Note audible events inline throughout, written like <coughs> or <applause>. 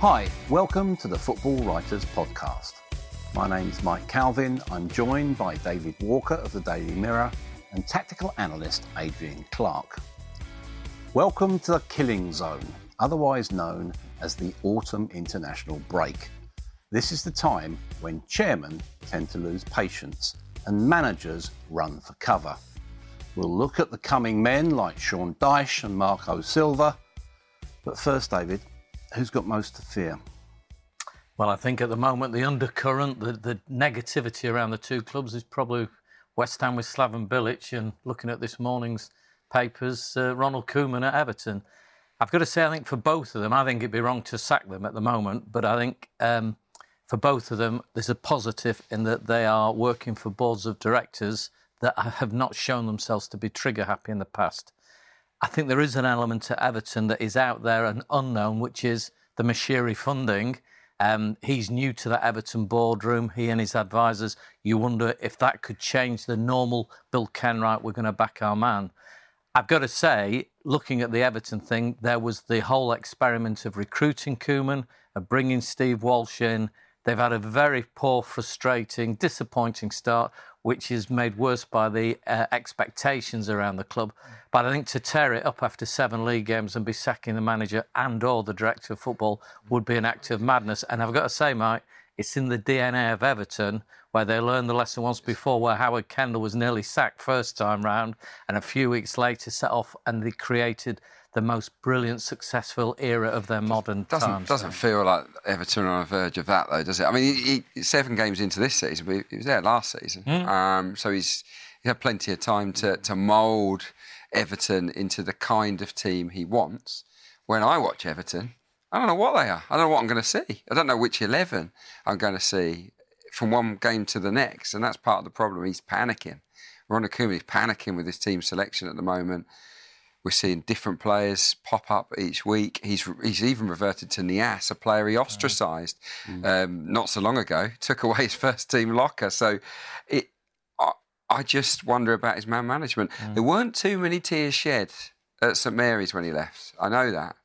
Hi, welcome to the Football Writers Podcast. My name's Mike Calvin. I'm joined by David Walker of the Daily Mirror and tactical analyst Adrian Clarke. Welcome to the Killing Zone, otherwise known as the Autumn International Break. This is the time when chairmen tend to lose patience and managers run for cover. We'll look at the coming men like Sean Dyche and Marco Silva. But first, David, who's got most to fear? Well, I think at the moment the undercurrent, the, the negativity around the two clubs is probably West Ham with Slaven Bilic and looking at this morning's papers, uh, Ronald Koeman at Everton. I've got to say, I think for both of them, I think it'd be wrong to sack them at the moment, but I think um, for both of them, there's a positive in that they are working for boards of directors that have not shown themselves to be trigger happy in the past. I think there is an element to Everton that is out there and unknown, which is the Moshiri funding. Um, he's new to the Everton boardroom, he and his advisors. You wonder if that could change the normal Bill Kenwright, we're going to back our man. I've got to say, looking at the Everton thing, there was the whole experiment of recruiting Koeman, of bringing Steve Walsh in. They've had a very poor, frustrating, disappointing start, which is made worse by the uh, expectations around the club. But I think to tear it up after seven league games and be sacking the manager and or the director of football would be an act of madness. And I've got to say, Mike, it's in the DNA of Everton where they learned the lesson once before where Howard Kendall was nearly sacked first time round and a few weeks later set off and they created the most brilliant, successful era of their modern doesn't, times. Doesn't feel like Everton are on the verge of that, though, does it? I mean, he, he, seven games into this season, but he was there last season, mm. um, so he's he had plenty of time to to mould Everton into the kind of team he wants. When I watch Everton, I don't know what they are. I don't know what I'm going to see. I don't know which eleven I'm going to see from one game to the next, and that's part of the problem. He's panicking. Ronald Koeman is panicking with his team selection at the moment. We're seeing different players pop up each week. He's he's even reverted to Niasse, a player he ostracised mm. um, not so long ago. <laughs> Took away his first team locker. So it, I, I just wonder about his man management. Mm. There weren't too many tears shed at St Mary's when he left. I know that.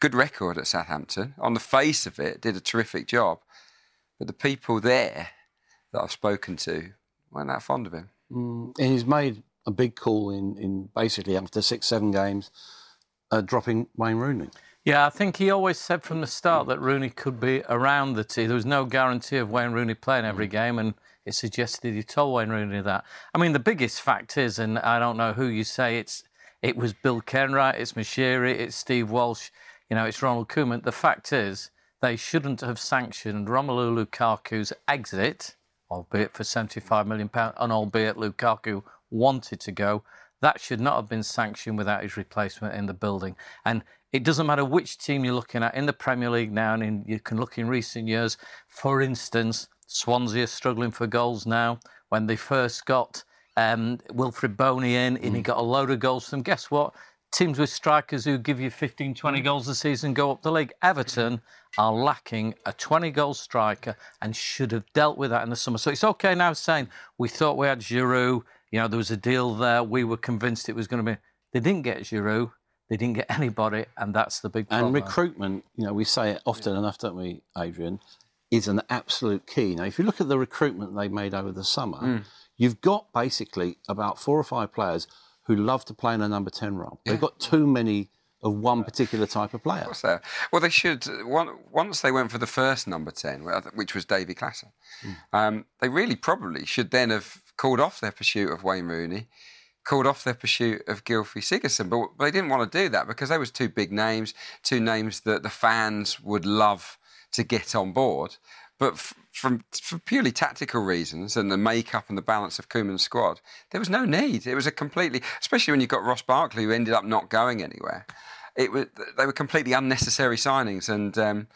Good record at Southampton. On the face of it, did a terrific job. But the people there that I've spoken to weren't that fond of him. Mm. And he's made a big call in, in basically after six, seven games, uh, dropping Wayne Rooney. Yeah, I think he always said from the start that Rooney could be around the team. There was no guarantee of Wayne Rooney playing every game, and it suggested he told Wayne Rooney that. I mean, the biggest fact is, and I don't know who you say it's, it was Bill Kenwright, it's Moshiri, it's Steve Walsh, you know, it's Ronald Koeman. The fact is, they shouldn't have sanctioned Romelu Lukaku's exit, albeit for £75 million, and albeit Lukaku wanted to go. That should not have been sanctioned without his replacement in the building. And it doesn't matter which team you're looking at in the Premier League now, and in, you can look in recent years. For instance, Swansea are struggling for goals now. When they first got um, Wilfried Bony in, and he mm. got a load of goals from, guess what? Teams with strikers who give you 15, 20 mm. goals a season go up the league. Everton are lacking a 20 goal striker and should have dealt with that in the summer. So it's okay now saying we thought we had Giroud, you know, there was a deal there. We were convinced it was going to be. They didn't get Giroud. They didn't get <laughs> anybody, and that's the big problem. And recruitment, you know, we say it often yeah. enough, don't we, Adrian? Is an absolute key. Now, if you look at the recruitment they made over the summer, mm. you've got basically about four or five players who love to play in a number 10 role. They've got too many of one particular type of player. What's that? Well, they should. Once they went for the first number 10, which was Davy Klaassen, mm. um, they really probably should then have called off their pursuit of Wayne Rooney, called off their pursuit of Gylfi Sigurdsson. But they didn't want to do that because they was two big names, two names that the fans would love to get on board. But f- from for purely tactical reasons and the makeup and the balance of Koeman's squad, there was no need. It was a completely, especially when you got Ross Barkley, who ended up not going anywhere. It was they were completely unnecessary signings, and um,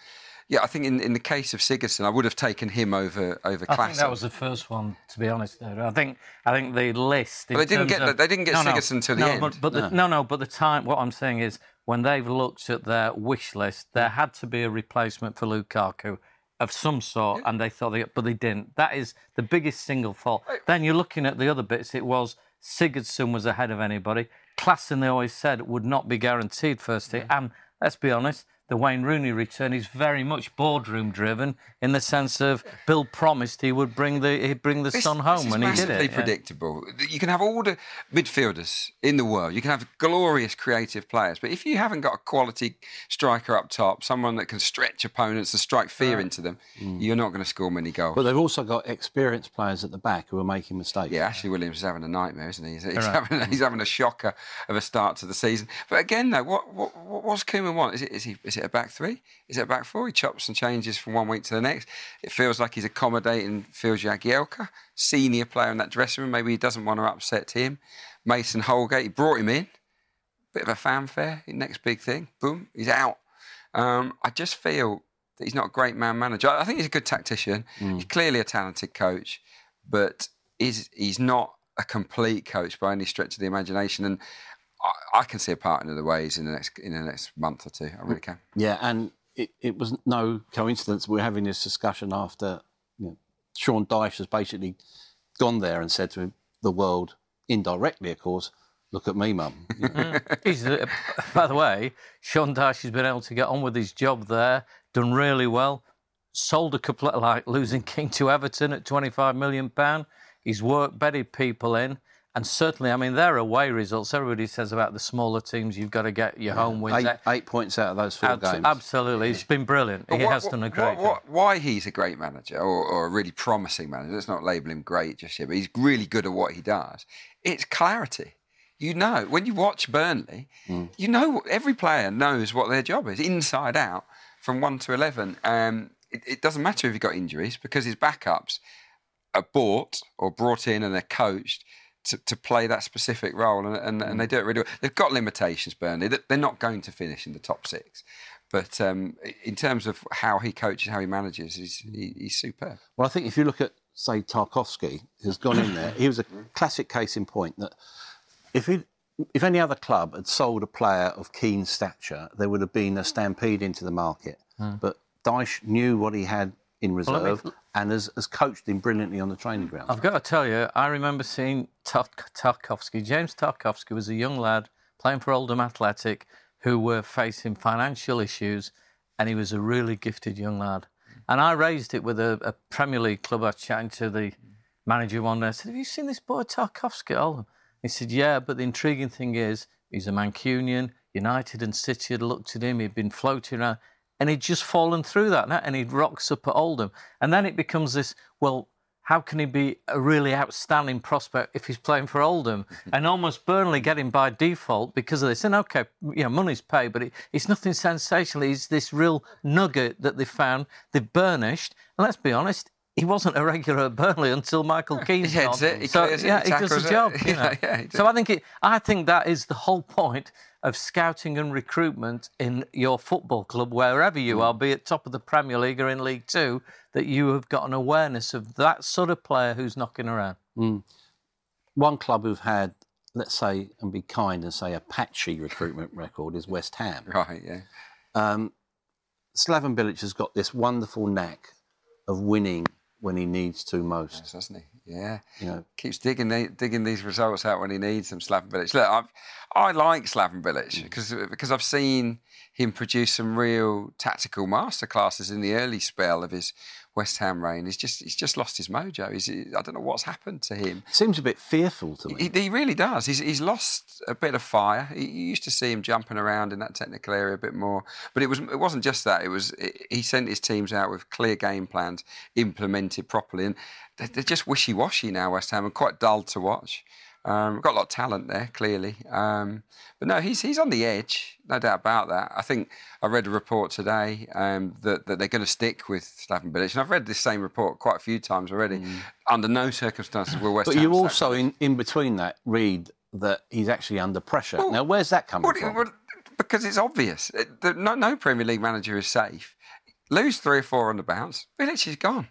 yeah, I think in, in the case of Sigurdsson, I would have taken him over over. I think that was the first one, to be honest. Though. I think I think the list. But they didn't get of, they didn't get no, Sigurdsson no, to the no, end. But, but no. The, no, no, but the time. What I'm saying is, when they've looked at their wish list, there mm. had to be a replacement for Lukaku of some sort, and they thought they, but they didn't. That is the biggest single fault. Then you're looking at the other bits. It was Sigurdsson was ahead of anybody. Klaassen, they always said, would not be guaranteed first team. And let's be honest, the Wayne Rooney return is very much boardroom driven in the sense of Bill promised he would bring the he'd bring the this, son home, and he did it. predictable. Yeah. You can have all the midfielders in the world. You can have glorious creative players, but if you haven't got a quality striker up top, someone that can stretch opponents and strike fear right. into them, mm. you're not going to score many goals. But they've also got experienced players at the back who are making mistakes. Yeah, Ashley Williams is having a nightmare, isn't he? He's, he's right. having, he's having a shocker of a start to the season. But again, though, what what what's Koeman want? Is it is he is it a back three? Is it a back four? He chops and changes from one week to the next. It feels like he's accommodating Phil Jagielka, senior player in that dressing room. Maybe he doesn't want to upset him. Mason Holgate, he brought him in. Bit of a fanfare. Next big thing. Boom, he's out. Um, I just feel that he's not a great man manager. I think he's a good tactician. Mm. He's clearly a talented coach, but is he's not a complete coach by any stretch of the imagination. And I, I can see a part in the ways in the next in the next month or two. I really can. Yeah, and it, it was no coincidence we're having this discussion after you know, Sean Dyche has basically gone there and said to him, the world indirectly, of course, look at me, mum. <laughs> You know? uh, by the way, Sean Dyche has been able to get on with his job there, done really well, sold a couple of, like losing Keane to Everton at 25 million pound. He's worked, bedded people in. And certainly, I mean, their away results. Everybody says about the smaller teams, you've got to get your yeah. home wins. Eight, eight, points out of those four Abs- games. Absolutely, it's been brilliant. But he what, has done a great what, why he's a great manager or, or, a really promising manager? Let's not label him great just yet, but he's really good at what he does. It's clarity. You know, when you watch Burnley, mm. you know every player knows what their job is, inside out, from one to eleven. Um, it, it doesn't matter if you've got injuries because his backups are bought or brought in and they're coached to, to play that specific role, and, and, and, they do it really well. They've got limitations, Burnley. They're not going to finish in the top six. But um, in terms of how he coaches, how he manages, he's, he, he's superb. Well, I think if you look at, say, Tarkowski, who's gone in there, he was a classic case in point that if he, if any other club had sold a player of keen stature, there would have been a stampede into the market. Mm. But Dyche knew what he had in reserve well, and has, has, coached him brilliantly on the training ground. I've got to tell you, I remember seeing Tarkowski. James Tarkowski was a young lad playing for Oldham Athletic who were facing financial issues, and he was a really gifted young lad. And I raised it with a, a Premier League club. I was chatting to the manager one day. I said, Have you seen this boy Tarkowski at Oldham? He said, Yeah, but the intriguing thing is, he's a Mancunian. United and City had looked at him. He'd been floating around and he'd just fallen through that, and he rocks up at Oldham, and then it becomes this. Well, how can he be a really outstanding prospect if he's playing for Oldham? Mm-hmm. and almost Burnley get him by default because of this. And okay, you know, money's paid, but it, it's nothing sensational. It's this real nugget that they found. They've burnished, and let's be honest, he wasn't a regular at Burnley until Michael Keane. He heads it. <laughs> He so, it, yeah, he, does the job. You know? yeah, yeah, so I think it, I think that is the whole point of scouting and recruitment in your football club, wherever you mm. are, be it top of the Premier League or in League Two, that you have got an awareness of that sort of player who's knocking around. Mm. One club who've had, let's say, and be kind and say a patchy recruitment record is West Ham. Right, yeah. Um, Slaven Bilic has got this wonderful knack of winning when he needs to most. Yes, doesn't he? Yeah. You know, keeps digging the, digging these results out when he needs them. Slaven Bilic. Look, I've, I like Slaven Bilic because mm. because I've seen him produce some real tactical masterclasses in the early spell of his West Ham reign. He's just he's just lost his mojo. He's, I don't know what's happened to him. Seems a bit fearful to me. He, he really does. He's, he's lost a bit of fire. You used to see him jumping around in that technical area a bit more, but it was it wasn't just that. It was he sent his teams out with clear game plans implemented properly, and they're just wishy washy now. West Ham and quite dull to watch. Um, we've got a lot of talent there, clearly. Um, but no, he's he's on the edge, no doubt about that. I think I read a report today um, that, that they're going to stick with Slaven Bilic, and I've read this same report quite a few times already. Mm. Under no circumstances will West. But Ham you also, in, in between that, read that he's actually under pressure. Well, now, where's that coming well, from? Well, because it's obvious. No, no Premier League manager is safe. Lose three or four on the bounce, Bilic is gone.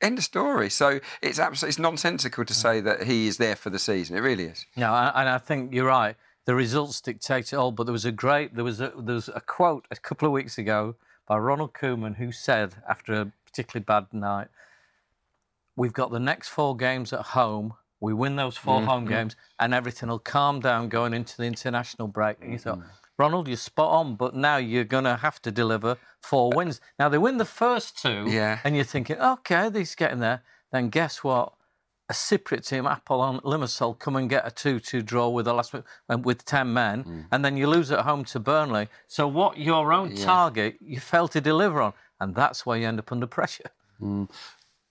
End of story. So it's absolutely it's nonsensical to say that he is there for the season. It really is. No, and I think you're right. The results dictate it all. But there was a great there was a there was a quote a couple of weeks ago by Ronald Koeman who said after a particularly bad night, "We've got the next four games at home. We win those 4 mm-hmm. home games, and everything will calm down going into the international break." And you thought. Ronald, you're spot on, but now you're going to have to deliver four wins. Now, they win the first two, yeah. and you're thinking, okay, they's getting there. Then guess what? A Cypriot team, Apollon Limassol, come and get a 2 2 draw with the last with 10 men, mm. and then you lose at home to Burnley. So, what your own yeah. target you fail to deliver on, and that's why you end up under pressure. Mm.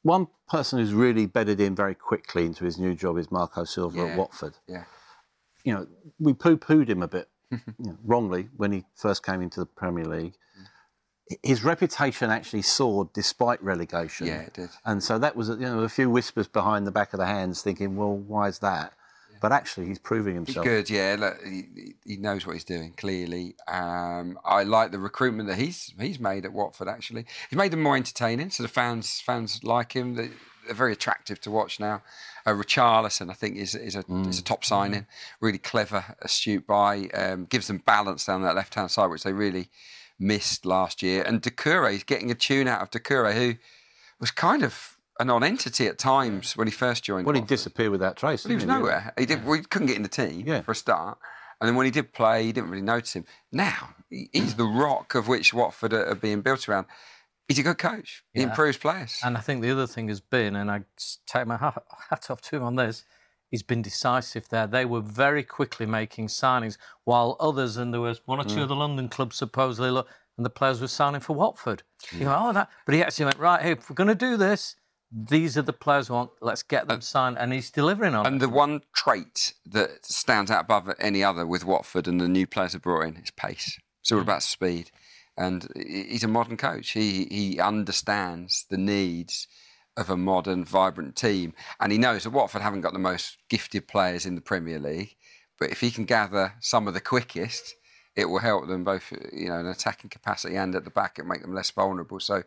One person who's really bedded in very quickly into his new job is Marco Silva yeah. at Watford. Yeah. You know, we poo pooed him a bit <laughs> wrongly when he first came into the Premier League. His reputation actually soared despite relegation. Yeah, it did. And so that was, you know, a few whispers behind the back of the hands, thinking, "Well, why is that?" But actually, he's proving himself. He's good, yeah. Look, he, he, knows what he's doing. Clearly, um, I like the recruitment that he's he's made at Watford. Actually, he's made them more entertaining, so the fans fans like him. They're very attractive to watch now. Uh, Richarlison, I think, is is a, mm. is a top signing. Really clever, astute buy. Um, gives them balance down that left hand side, which they really missed last year. And Doucouré is getting a tune out of Doucouré, who was kind of a non-entity at times when he first joined. Well, he disappeared without trace. he was nowhere. He did. We couldn't get in the team yeah. for a start. And then when he did play, he didn't really notice him. Now he's the rock of which Watford are, are being built around. He's a good coach. He yeah. improves players. And I think the other thing has been, and I take my hat off to him on this, he's been decisive there. They were very quickly making signings, while others, and there was one or two mm. of the London clubs supposedly, look, and the players were signing for Watford. Mm. You go, oh, that. But he actually went right. Hey, if we're going to do this, these are the players we want. Let's get them signed, and he's delivering on. It. And it. the one trait that stands out above any other with Watford and the new players have brought in is pace. It's all mm. about speed and he's a modern coach. He he understands the needs of a modern, vibrant team, and he knows that Watford haven't got the most gifted players in the Premier League, but if he can gather some of the quickest, it will help them both, you know, in attacking capacity and at the back. It make them less vulnerable. So,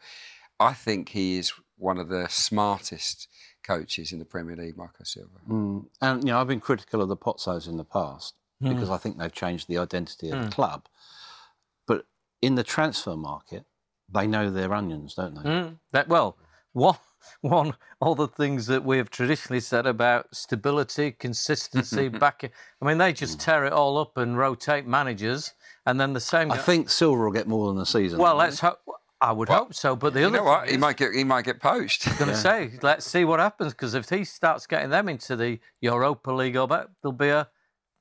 I think he is one of the smartest coaches in the Premier League, Marco Silva. Mm. And you know, I've been critical of the Pozzos in the past mm. because I think they've changed the identity of mm. the club in the transfer market, they know their onions, don't they? Mm, that, well, <laughs> one, one, all the things that we have traditionally said about stability, consistency, <laughs> back. I mean, they just tear it all up and rotate managers, and then the same. I think Silva will get more than a season. Well, let's hope. I would well, hope so, but the you other know what? he might get he might get poached. I'm going to say, let's see what happens because if he starts getting them into the Europa League, or bet there'll be a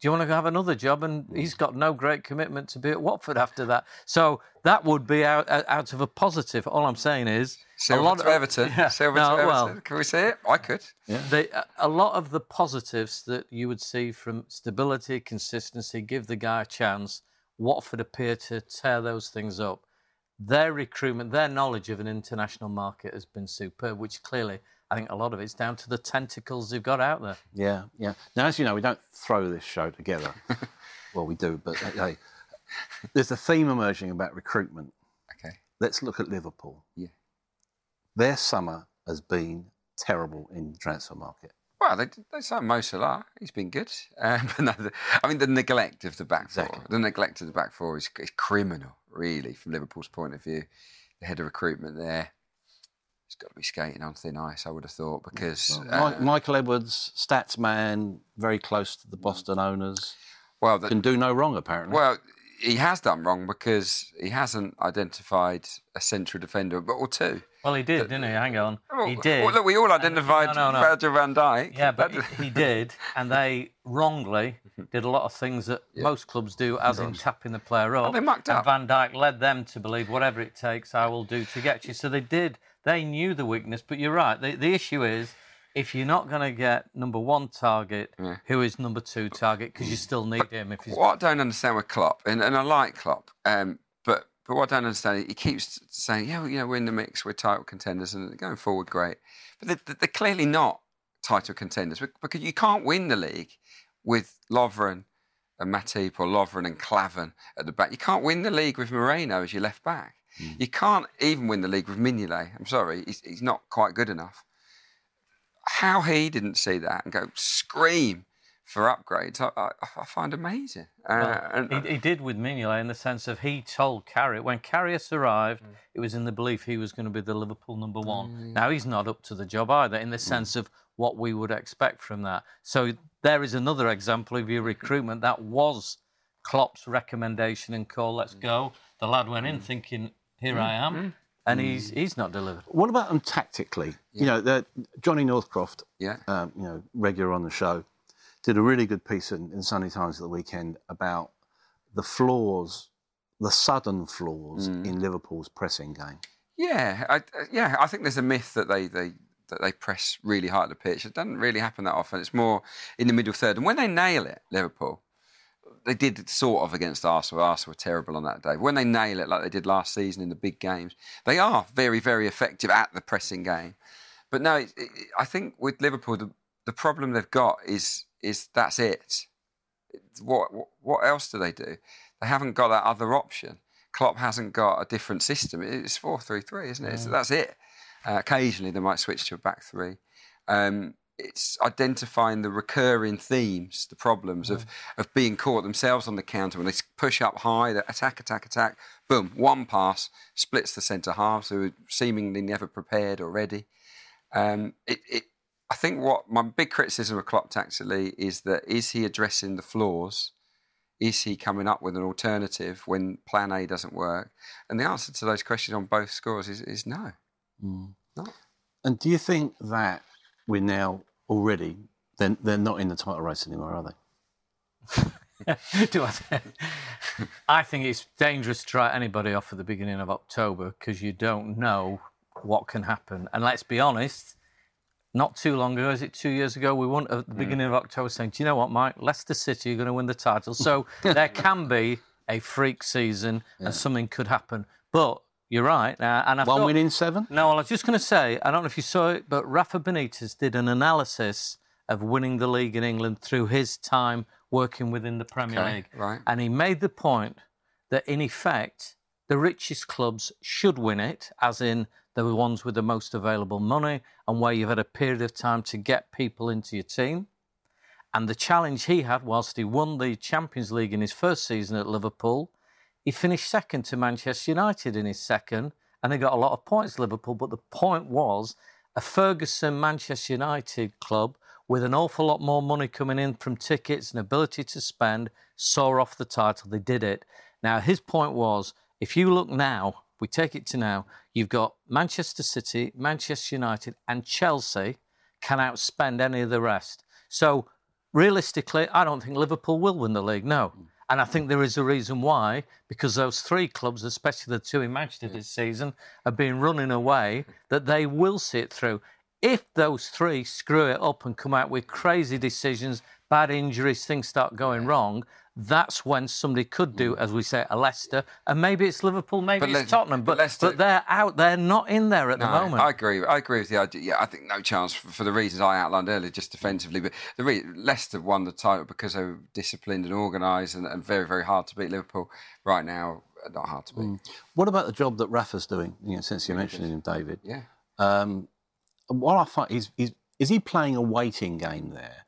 do you want to have another job? And he's got no great commitment to be at Watford after that. So that would be out, out of a positive. All I'm saying is. Silva a lot to of, Everton. <laughs> Yeah, Silva no, to Everton. Well, Can we see it? I could. Yeah. A lot of the positives that you would see from stability, consistency, give the guy a chance, Watford appear to tear those things up. Their recruitment, their knowledge of an international market has been superb, which clearly I think a lot of it's down to the tentacles they've got out there. Yeah, yeah. Now, as you know, we don't throw this show together. <laughs> well, we do, but hey, there's a theme emerging about recruitment. Okay. Let's look at Liverpool. Yeah. Their summer has been terrible in the transfer market. Well, they they signed Mo Salah. He's been good. Um, <laughs> no, the, I mean, the neglect of the back exactly. four. The neglect of the back four is, is criminal, really, from Liverpool's point of view. The head of recruitment there he's got to be skating on thin ice, I would have thought, because well, uh, Michael Edwards, stats man, very close to the Boston owners. Well, the, can do no wrong apparently. Well, he has done wrong because he hasn't identified a central defender but or two. Well, he did, didn't he? Hang on. He did. Well, look, we all identified No, no, no. Virgil van Dijk. Yeah, but he- he <laughs> did, and they wrongly did a lot of things that most clubs do, as in tapping the player up. they mucked and up. Van Dijk led them to believe whatever it takes, I will do to get you. So they did. They knew the weakness, but you're right. The, the issue is if you're not going to get number one target, who is number two target, because you still need him. If he's What I don't understand with Klopp, and, and I like Klopp, um, but but what I don't understand, he keeps saying, yeah, well, you know, we're in the mix, we're title contenders, and going forward, great. But they're, they're clearly not title contenders because you can't win the league with Lovren and Matip or Lovren and Klavan at the back. You can't win the league with Moreno as your left back. You can't even win the league with Mignolet. I'm sorry, he's, he's not quite good enough. How he didn't see that and go scream for upgrades, I, I, I find amazing. Uh, and, He, he did with Mignolet in the sense of he told Karius when Karius arrived, Mm. it was in the belief he was going to be the Liverpool number one. Now he's not up to the job either, in the Mm. sense of what we would expect from that. So there is another example of your recruitment that was Klopp's recommendation and call. Let's go. The lad went Mm. in thinking, "Here mm. I am," mm. and hmm. he's he's not delivered. What about them tactically? You know, the- Johnny Northcroft, yeah. um, you know, regular on the show, did a really good piece in, in Sunday Times at the weekend about the flaws, the sudden flaws mm. in Liverpool's pressing game. Yeah, I, yeah. I think there's a myth that they, they that they press really hard at the pitch. It doesn't really happen that often. It's more in the middle third. And when they nail it, Liverpool, they did sort of against Arsenal. Arsenal were terrible on that day. When they nail it, like they did last season in the big games, they are very, very effective at the pressing game. But no, it, it, I think with Liverpool, the, the problem they've got is is that's it. What, what else do they do? They haven't got that other option. Klopp hasn't got a different system. It's four three three, isn't it? So that's it. Uh, occasionally they might switch to a back three. Um, it's identifying the recurring themes, the problems of, of being caught themselves on the counter when they push up high, they attack, attack, attack. Boom, one pass splits the centre halves who are seemingly never prepared or ready. Um, it, it, I think what my big criticism of Klopp tactically is that is he addressing the flaws? Is he coming up with an alternative when Plan A doesn't work? And the answer to those questions on both scores is, is no. No. And do you think that we're now already, they're, they're not in the title race anymore, are they? <laughs> Do I? think- I think it's dangerous to write anybody off at the beginning of October because you don't know what can happen. And let's be honest, not too long ago, is it two years ago, we won at the mm. beginning of October saying, Do you know what, Mike? Leicester City are going to win the title. So <laughs> there can be a freak season and something could happen. But you're right. Uh, and I One thought- win in seven? no, well, I was just going to say, I don't know if you saw it, but Rafa Benitez did an analysis of winning the league in England through his time working within the Premier Okay, League. right. And he made the point that, in effect, the richest clubs should win it, as in the ones with the most available money and where you've had a period of time to get people into your team. And the challenge he had, whilst he won the Champions League in his first season at Liverpool, he finished second to Manchester United in his second, and they got a lot of points, Liverpool. But the point was, a Ferguson Manchester United club with an awful lot more money coming in from tickets and ability to spend saw off the title. They did it. Now, his point was, if you look now, we take it to now, you've got Manchester City, Manchester United, and Chelsea can outspend any of the rest. So realistically, I don't think Liverpool will win the league. No. Hmm. And I think there is a reason why, because those three clubs, especially the two in Manchester mm. this season, have been running away, <laughs> that they will see it through. If those three screw it up and come out with crazy decisions, bad injuries, things start going wrong, that's when somebody could do, hmm. as we say, a Leicester, and maybe it's Liverpool, maybe But it's Le- Tottenham, but but, Leicester- but they're out, they're not in there at the moment. I agree. I agree with the idea. Yeah, I think no chance for, for the reasons I outlined earlier, just defensively. But the re- Leicester won the title because they were disciplined and organised and, and very, very hard to beat. Liverpool right now, uh, not hard to beat. Hmm. What about the job that Rafa's doing, you know, since you mentioned him, David? Yeah. Um, what I find is, is, is he playing a waiting game there?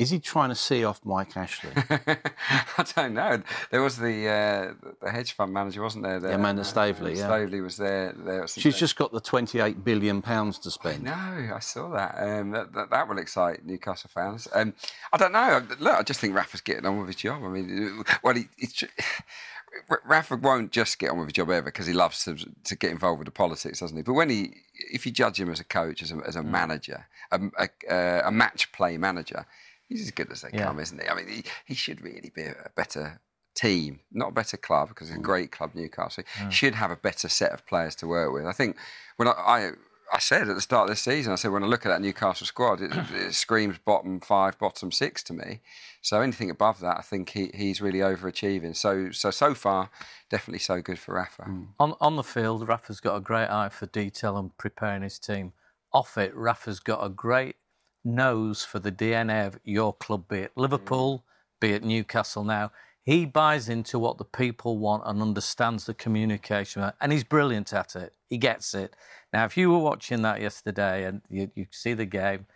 Is he trying to see off Mike Ashley? <laughs> I don't know. There was the uh, the hedge fund manager, wasn't there? there Amanda Uh, Staveley, yeah. Staveley was there. there She's just got the 28 billion pounds to spend. No, I saw that. Um, that, that. That will excite Newcastle fans. Um, I don't know. Look, I just think Rafa's getting on with his job. I mean, well, he, it's, <laughs> Rafa won't just get on with the job ever because he loves to, to get involved with the politics, doesn't he? But when he, if you judge him as a coach, as a, as a mm. manager, a, a, a, match play manager, he's as good as they yeah. come, isn't he? I mean, he, he should really be a better team, not a better club because it's a mm. great club, Newcastle. Mm. Should have a better set of players to work with. I think when I, I I said at the start of this season, I said when I look at that Newcastle squad, it, <clears throat> it, screams bottom five, bottom six to me. So anything above that, I think he, he's really overachieving. So so so far, definitely so good for Rafa. Mm. On on the field, Rafa's got a great eye for detail and preparing his team. Off it, Rafa's got a great nose for the DNA of your club, be it Liverpool, mm. be it Newcastle now. He buys into what the people want and understands the communication, and he's brilliant at it. He gets it. Now, if you were watching that yesterday and you, you see the game,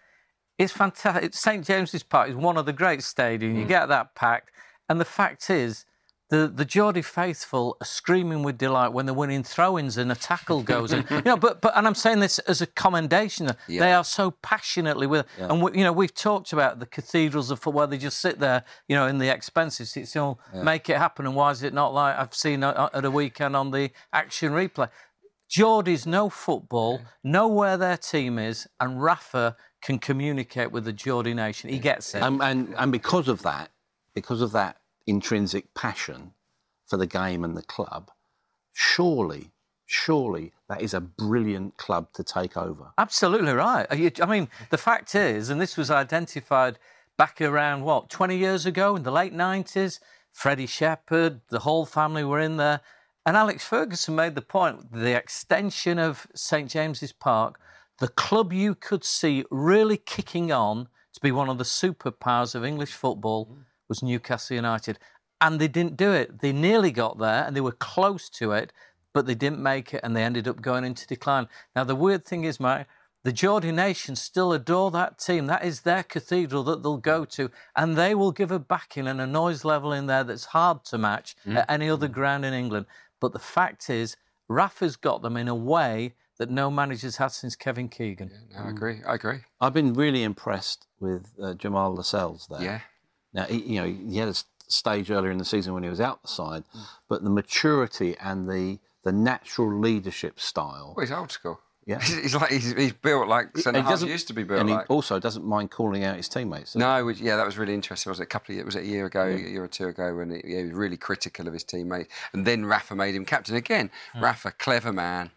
it's fantastic. St James's Park is one of the great stadiums. Mm. You get that packed, and the fact is, the the Geordie faithful are screaming with delight when they're winning throw-ins and a tackle goes in. <laughs> you know, but but and I'm saying this as a commendation. Yeah. They are so passionately with, yeah. and we, you know we've talked about the cathedrals of football. They just sit there, you know, in the expensive seats. you know, yeah. make it happen. And why is it not like I've seen at a weekend on the action replay? Geordie's know football, know where their team is, and Rafa can communicate with the Geordie nation. He gets it. And, and, and because of that, because of that intrinsic passion for the game and the club, surely, surely that is a brilliant club to take over. Absolutely right. Uh, I mean, the fact is, and this was identified back around what, 20 years ago in the late 90s, Freddie Shepherd, the whole family were in there. And Alex Ferguson made the point the extension of St James's Park, the club you could see really kicking on to be one of the superpowers of English football was Newcastle United. And they didn't do it. They nearly got there and they were close to it, but they didn't make it and they ended up going into decline. Now, the weird thing is, Mike, the Geordie nation still adore that team. That is their cathedral that they'll go to, and they will give a backing and a noise level in there that's hard to match mm. at any other ground in England. But the fact is, Rafa's got them in a way that no manager's had since Kevin Keegan. Yeah, no, I agree. I agree. I've been really impressed with uh, Jamal Lascelles there. Yeah. Now, he, you know, he had a stage earlier in the season when he was outside, mm. but the maturity and the the natural leadership style. Well, he's old school. Yeah, <laughs> he's, like he's, he's built like centre half used to be built. And like. he also doesn't mind calling out his teammates. No, which, yeah, that was really interesting. Was it a couple of years? Was it a year ago, yeah. a year or two ago, when he, yeah, he was really critical of his teammates, and then Rafa made him captain again. Mm. Rafa, clever man,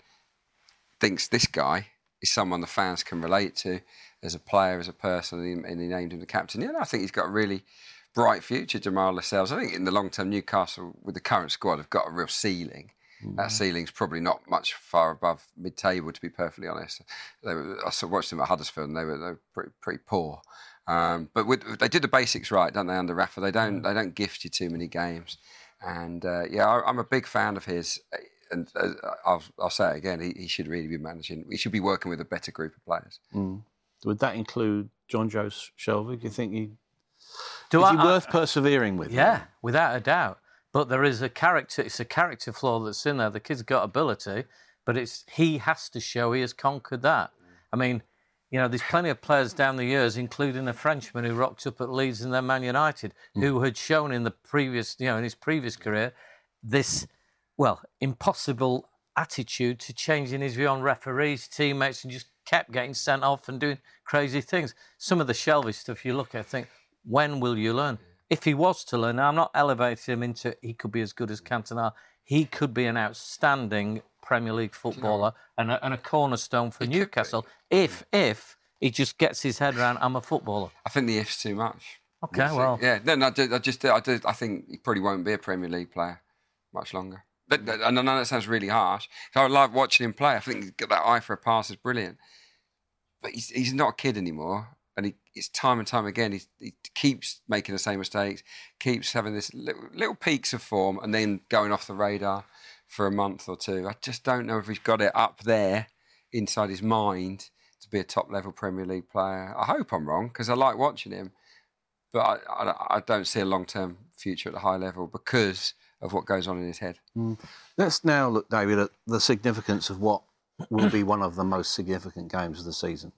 thinks this guy is someone the fans can relate to as a player, as a person, and he named him the captain. Yeah, I think he's got a really bright future, Jamal Lascelles. I think in the long term, Newcastle with the current squad have got a real ceiling. Mm. That ceiling's probably not much far above mid-table, to be perfectly honest. They were, I watched them at Huddersfield, and they were, they were pretty, pretty poor. Um, but with, they did the basics right, don't they? Under Rafa, they don't mm. they don't gift you too many games. And uh, yeah, I, am a big fan of his. And uh, I'll, I'll, say it again: he, he, should really be managing. He should be working with a better group of players. Mm. Would that include John Jonjo Shelvey? Do you think he? Do is I, he worth I, persevering with? Yeah, him? without a doubt. But there is a character, it's a character flaw that's in there. The kid's got ability, but it's he has to show he has conquered that. I mean, you know, there's plenty of players down the years, including a Frenchman who rocked up at Leeds and then Man United, mm. who had shown in the previous, you know, in his previous career, this, well, impossible attitude to changing his view on referees, teammates, and just kept getting sent off and doing crazy things. Some of the Shelvey stuff you look at, I think, when will you learn? if he was to learn, I'm not elevating him into he could be as good as Cantona. He could be an outstanding Premier League footballer and, a, and a cornerstone for Newcastle if if he just gets his head around. I'm a footballer. I think the if's too much. Okay, well, yeah, no, no, I just, I, do, I think he probably won't be a Premier League player much longer. But I know that sounds really harsh. So I love watching him play. I think he's got that eye for a pass is brilliant. But he's, he's not a kid anymore and he, it's time and time again. He, he, keeps making the same mistakes, keeps having this little, little, peaks of form, and then going off the radar for a month or two. I just don't know if he's got it up there inside his mind to be a top level Premier League player. I hope I'm wrong because I like watching him, but I, I, I don't see a long term future at the high level because of what goes on in his head. Mm. Let's now look, David, at the significance of what will be one of the most significant games of the season.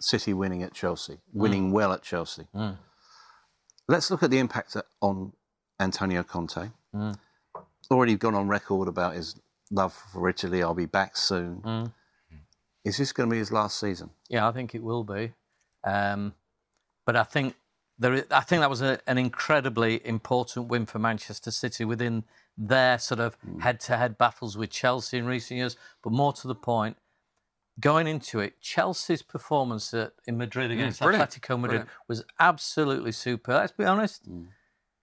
City winning at Chelsea, winning mm. well at Chelsea. Mm. Let's look at the impact on Antonio Conte. Already gone on record about his love for Italy. I'll be back soon. Is this going to be his last season? Yeah, I think it will be. Um, but I think there is, I think that was a, an incredibly important win for Manchester City within their sort of hmm. head-to-head battles with Chelsea in recent years. But more to the point, going into it, Chelsea's performance at, in Madrid against brilliant, Atletico Madrid brilliant. was absolutely super. Let's be honest. Hmm.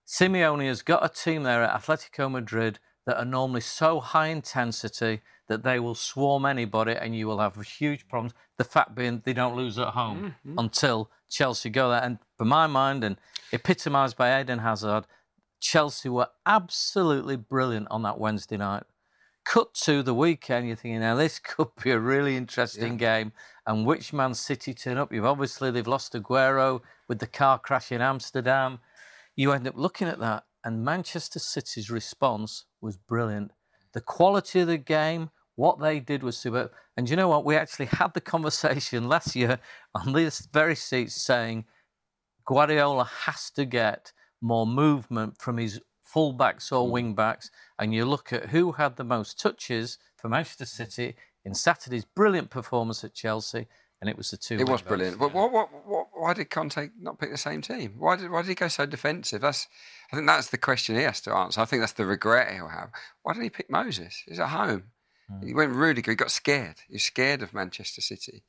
Simeone has got a team there at Atletico Madrid that are normally so high intensity that they will swarm anybody and you will have huge problems. The fact being they don't lose at home mm-hmm. until Chelsea go there. And for my mind, and epitomised by Eden Hazard, Chelsea were absolutely brilliant on that Wednesday night. Cut to the weekend, you're thinking, now this <laughs> could be a really interesting game. And which Man City turn up? You've obviously they've lost Aguero with the car crash in Amsterdam. You end up looking at that, and Manchester City's response was brilliant. The quality of the game, what they did was superb. And you know what? We actually had the <laughs> conversation last year on this very seat saying Guardiola has to get more movement from his fullbacks or hmm. wing backs. And you look at who had the most touches for Manchester City in Saturday's brilliant performance at Chelsea, and it was the two. It was wing-backs. brilliant. But what, what, what, why did Conte not pick the same team? Why did, why did he go so defensive? That's, I think that's the question he has to answer. I think that's the regret he'll have. Why didn't he pick Moses? He's at home. Hmm. He went Rudiger. He got scared. He was scared of Manchester City.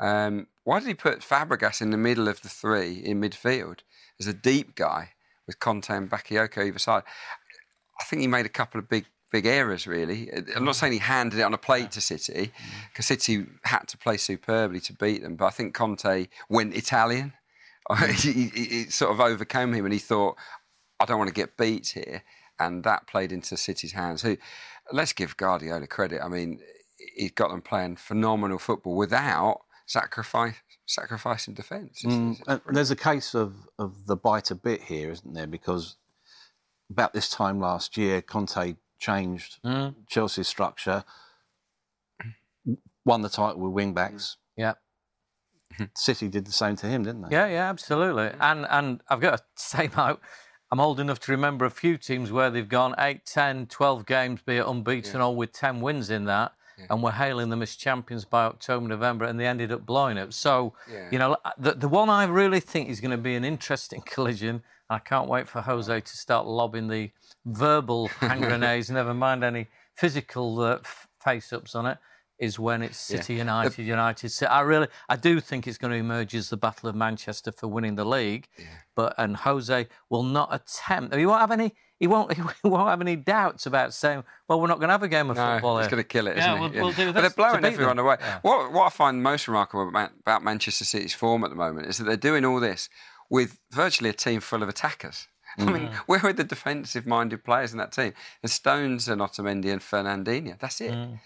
Um, why did he put Fabregas in the middle of the three in midfield as a deep guy with Kanté and Bakayoko either side? I think he made a couple of big big errors. Really, I'm not saying he handed it on a plate to City because City had to play superbly to beat them, but I think Conte went Italian. <laughs> it sort of overcame him, and he thought, "I don't want to get beat here," and that played into City's hands. Who, let's give Guardiola credit. I mean, he's got them playing phenomenal football without sacrifice sacrificing defence. It's- mm, it's Uh, there's a case of, of the bite a bit here, isn't there? Because about this time last year, Conte changed hmm. Chelsea's structure, won the title with wing backs. Hmm. Yeah. City did the same to him, didn't they? Yeah, yeah, absolutely. Hmm. And and I've got to <laughs> say now, I'm old enough to remember a few teams where they've gone 8, 10, 12 games, be it unbeaten or with 10 wins in that, and we're hailing them as champions by October, November, and they ended up blowing it. So, you know, the, the one I really think is going to be an interesting <laughs> collision, I can't wait for Jose to start lobbing the verbal hand <laughs> grenades, never mind any physical uh, face-ups on it, is when it's City United, United City. I really, I do think it's going to emerge as the Battle of Manchester for winning the league. But and Jose will not attempt. He won't have any. He won't. <laughs> He won't have any doubts about saying, "Well, we're not going to have a game of No, football." he's going to kill it, Yeah, isn't he? we'll- we'll do But this they're to blowing beat everyone them. away. Yeah. What, what I find most remarkable about, about Manchester City's form at the moment is that they're doing all this with virtually a team full of attackers. I mean, Mm. where are the defensive-minded players in that team? The Stones and Otamendi and Fernandinho. That's it. Mm.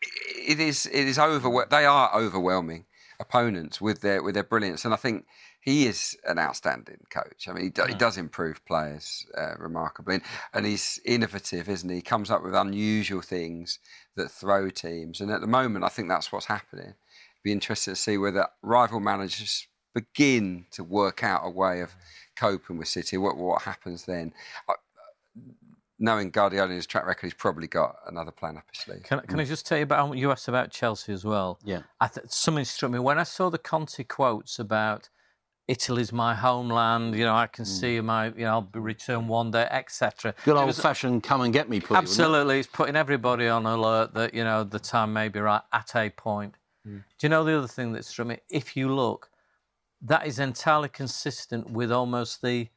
It is. It is over. They are overwhelming opponents with their with their brilliance, and I think he is an outstanding coach. I mean, he, do, he does improve players uh, remarkably, and, and he's innovative, isn't he? He comes up with unusual things that throw teams, and at the moment, I think that's what's happening. Be interested to see whether rival managers begin to work out a way of coping with City. What what happens then? I, knowing Guardiola's track record, he's probably got another plan up his sleeve. Can, can I mm. just tell you about you asked about Chelsea as well? Yeah. I th- something struck me when I saw the Conte quotes about Italy's my homeland. You know, I can see mm. my, you know, I'll be return one day, etc. Good old-fashioned come and get me plea. wasn't it? Absolutely, it's putting everybody on alert that you know the time may be right at a point. Mm. Do you know the other thing that struck me? If you look, that is entirely consistent with almost the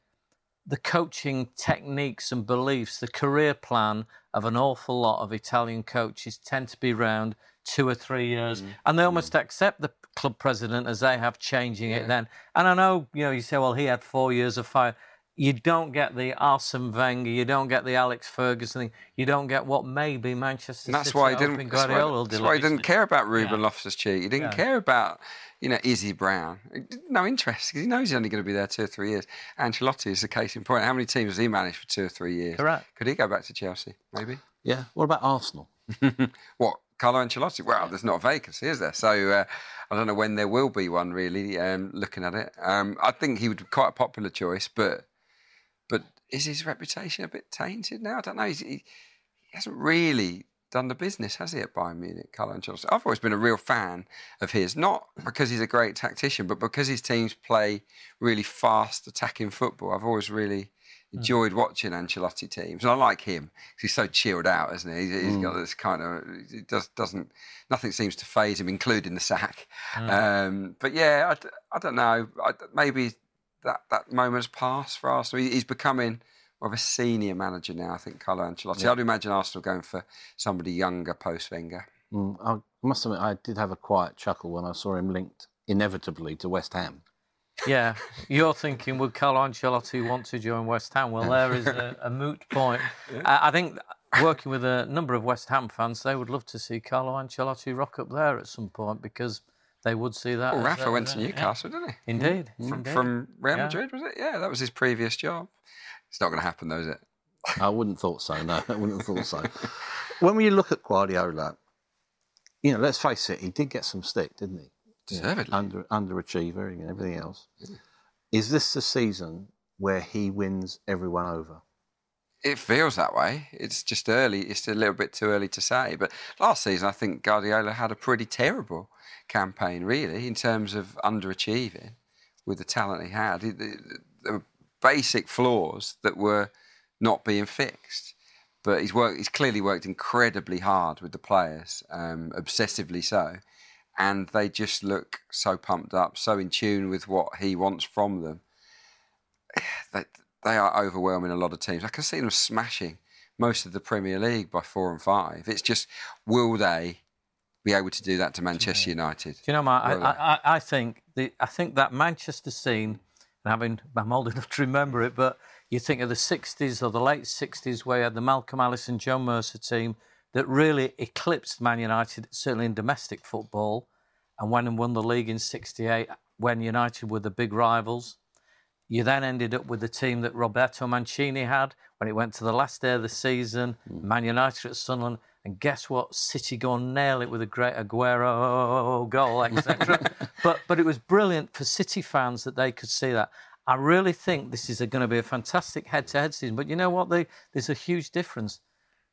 the coaching techniques and beliefs, the career plan of an awful lot of Italian coaches tend to be around two or three years, mm-hmm. and they almost mm-hmm. accept the club president as they have changing it then. And I know, you know, you say, well, he had four years of fire. You don't get the Arsene Wenger, you don't get the Alex Ferguson thing, you don't get what maybe Manchester And that's City why he didn't. That's why, Guardiola will that's why he didn't care about Ruben Yeah. Loftus Cheek. He didn't Yeah. care about, you know, Izzy Brown. No interest because he knows he's only going to be there two or three years. Ancelotti is the case in point. How many teams has he managed for two or three years? Correct. Could he go back to Chelsea? Maybe. Yeah. What about Arsenal? <laughs> What? Carlo Ancelotti? Well, there's not a vacancy, is there? So uh, I don't know when there will be one. Really, um, looking at it, um, I think he would be quite a popular choice, but but is his reputation a bit tainted now? I don't know. He's, he, he hasn't really done the business, has he, at Bayern Munich, Carlo Ancelotti? I've always been a real fan of his, not because he's a great tactician, but because his teams play really fast, attacking football. I've always really hmm. enjoyed watching Ancelotti teams, and I like him because he's so chilled out, isn't he? He's, he's hmm. got this kind of he does doesn't nothing seems to phase him, including the sack. Hmm. Um, but yeah, I don't know. I, maybe that that moment's passed for Arsenal. He's becoming more of a senior manager now. I think Carlo Ancelotti. I'd imagine Arsenal going for somebody younger post Wenger. Mm, I must admit, I did have a quiet chuckle when I saw him linked inevitably to West Ham. Yeah, you're thinking, would Carlo Ancelotti want to join West Ham? Well, there is a, a moot point. I, I think working with a number of West Ham fans, they would love to see Carlo Ancelotti rock up there at some point because they would see that. Well, Rafa a- went to yeah. Newcastle, didn't he? Hmm. Indeed, From, indeed. from Real Yeah. Madrid, was it? Yeah, that was his previous job. It's not going to happen, though, is it? I wouldn't have thought so. No, <laughs> I wouldn't have thought so. <laughs> When we look at Guardiola, you know, let's face it, he did get some stick, didn't he? Deservedly. Under underachiever and everything else. Hmm. Is this the season where he wins everyone over? It feels that way. It's just early. It's a little bit too early to say. But last season, I think Guardiola had a pretty terrible campaign, really, in terms of underachieving with the talent he had. There were basic flaws that were not being fixed. But he's worked. He's clearly worked incredibly hard with the players, um, obsessively so, and they just look so pumped up, so in tune with what he wants from them <sighs> they, they are overwhelming a lot of teams. I can see them smashing most of the Premier League by four and five. It's just, will they be able to do that to Manchester United? Do you know, Mark, I, I, I- I think the, I think that Manchester scene, and having I'm old <laughs> enough to remember it, but you think of the '60s or the late '60s, where you had the Malcolm Allison, Joe Mercer team that really eclipsed Man United, certainly in domestic football, and went and won the league in '68 when United were the big rivals. You then ended up with the team that Roberto Mancini had when it went to the last day of the season, hmm. Man United at Sunderland. And guess what? City go and nail it with a great Aguero goal, etc. <laughs> but but it was brilliant for City fans that they could see that. I really think this is going to be a fantastic head-to-head season. But you know what? They, there's a huge difference.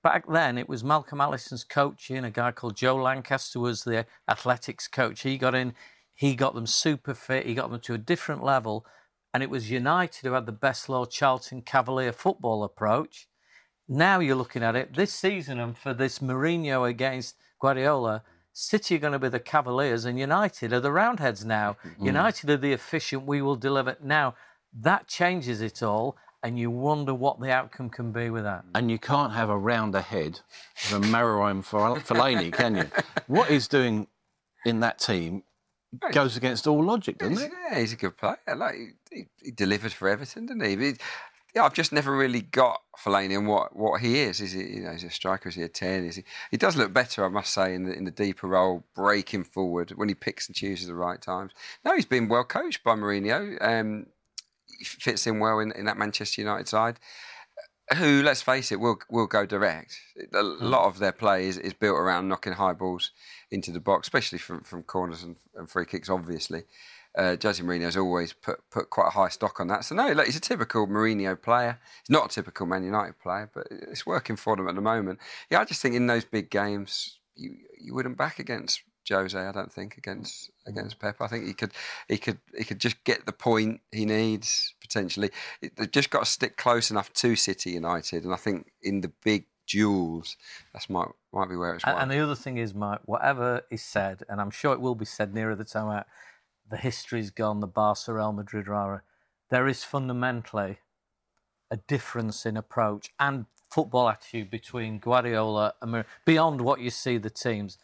Back then, it was Malcolm Allison's coaching. A guy called Joe Lancaster was the athletics coach. He got in, he got them super fit. He got them to a different level, and it was United who had the best Law Charlton Cavalier football approach. Now you're looking at it this season, and for this Mourinho against Guardiola, City are going to be the Cavaliers, and United are the Roundheads now. Mm-hmm. United are the efficient. We will deliver now. That changes it all, and you wonder what the outcome can be with that. And you can't have a rounder head than Marouane Fellaini, can you? <laughs> What he's doing in that team goes against all logic, doesn't He's, it? yeah, he's a good player. Like he, he delivered for Everton, didn't he? He- yeah, I've just never really got Fellaini and what, what he is. Is he, you know, is he a striker? Is he a ten? Is he? He does look better, I must say, in the in the deeper role, breaking forward when he picks and chooses the right times. No, he's been well coached by Mourinho. Um, he fits in well in, in that Manchester United side. Who, let's face it, will will go direct. A lot of their play is, is built around knocking high balls into the box, especially from, from corners and, and free kicks, obviously. Uh, Jose Mourinho's always put, put quite a high stock on that. So, no, look, he's a typical Mourinho player. He's not a typical Man United player, but it's working for them at the moment. Yeah, I just think in those big games, you, you wouldn't back against Jose, I don't think, against against Pep. I think he could he could he could just get the point he needs potentially. They've just got to stick close enough to City United, and I think in the big duels, that's might might be where it's. And, and the other thing is, Mike, whatever is said, and I'm sure it will be said nearer the time out, the history's gone, the Barca, Real Madrid, rara. There is fundamentally a difference in approach and football attitude between Guardiola and Mourinho. Beyond what you see the teams,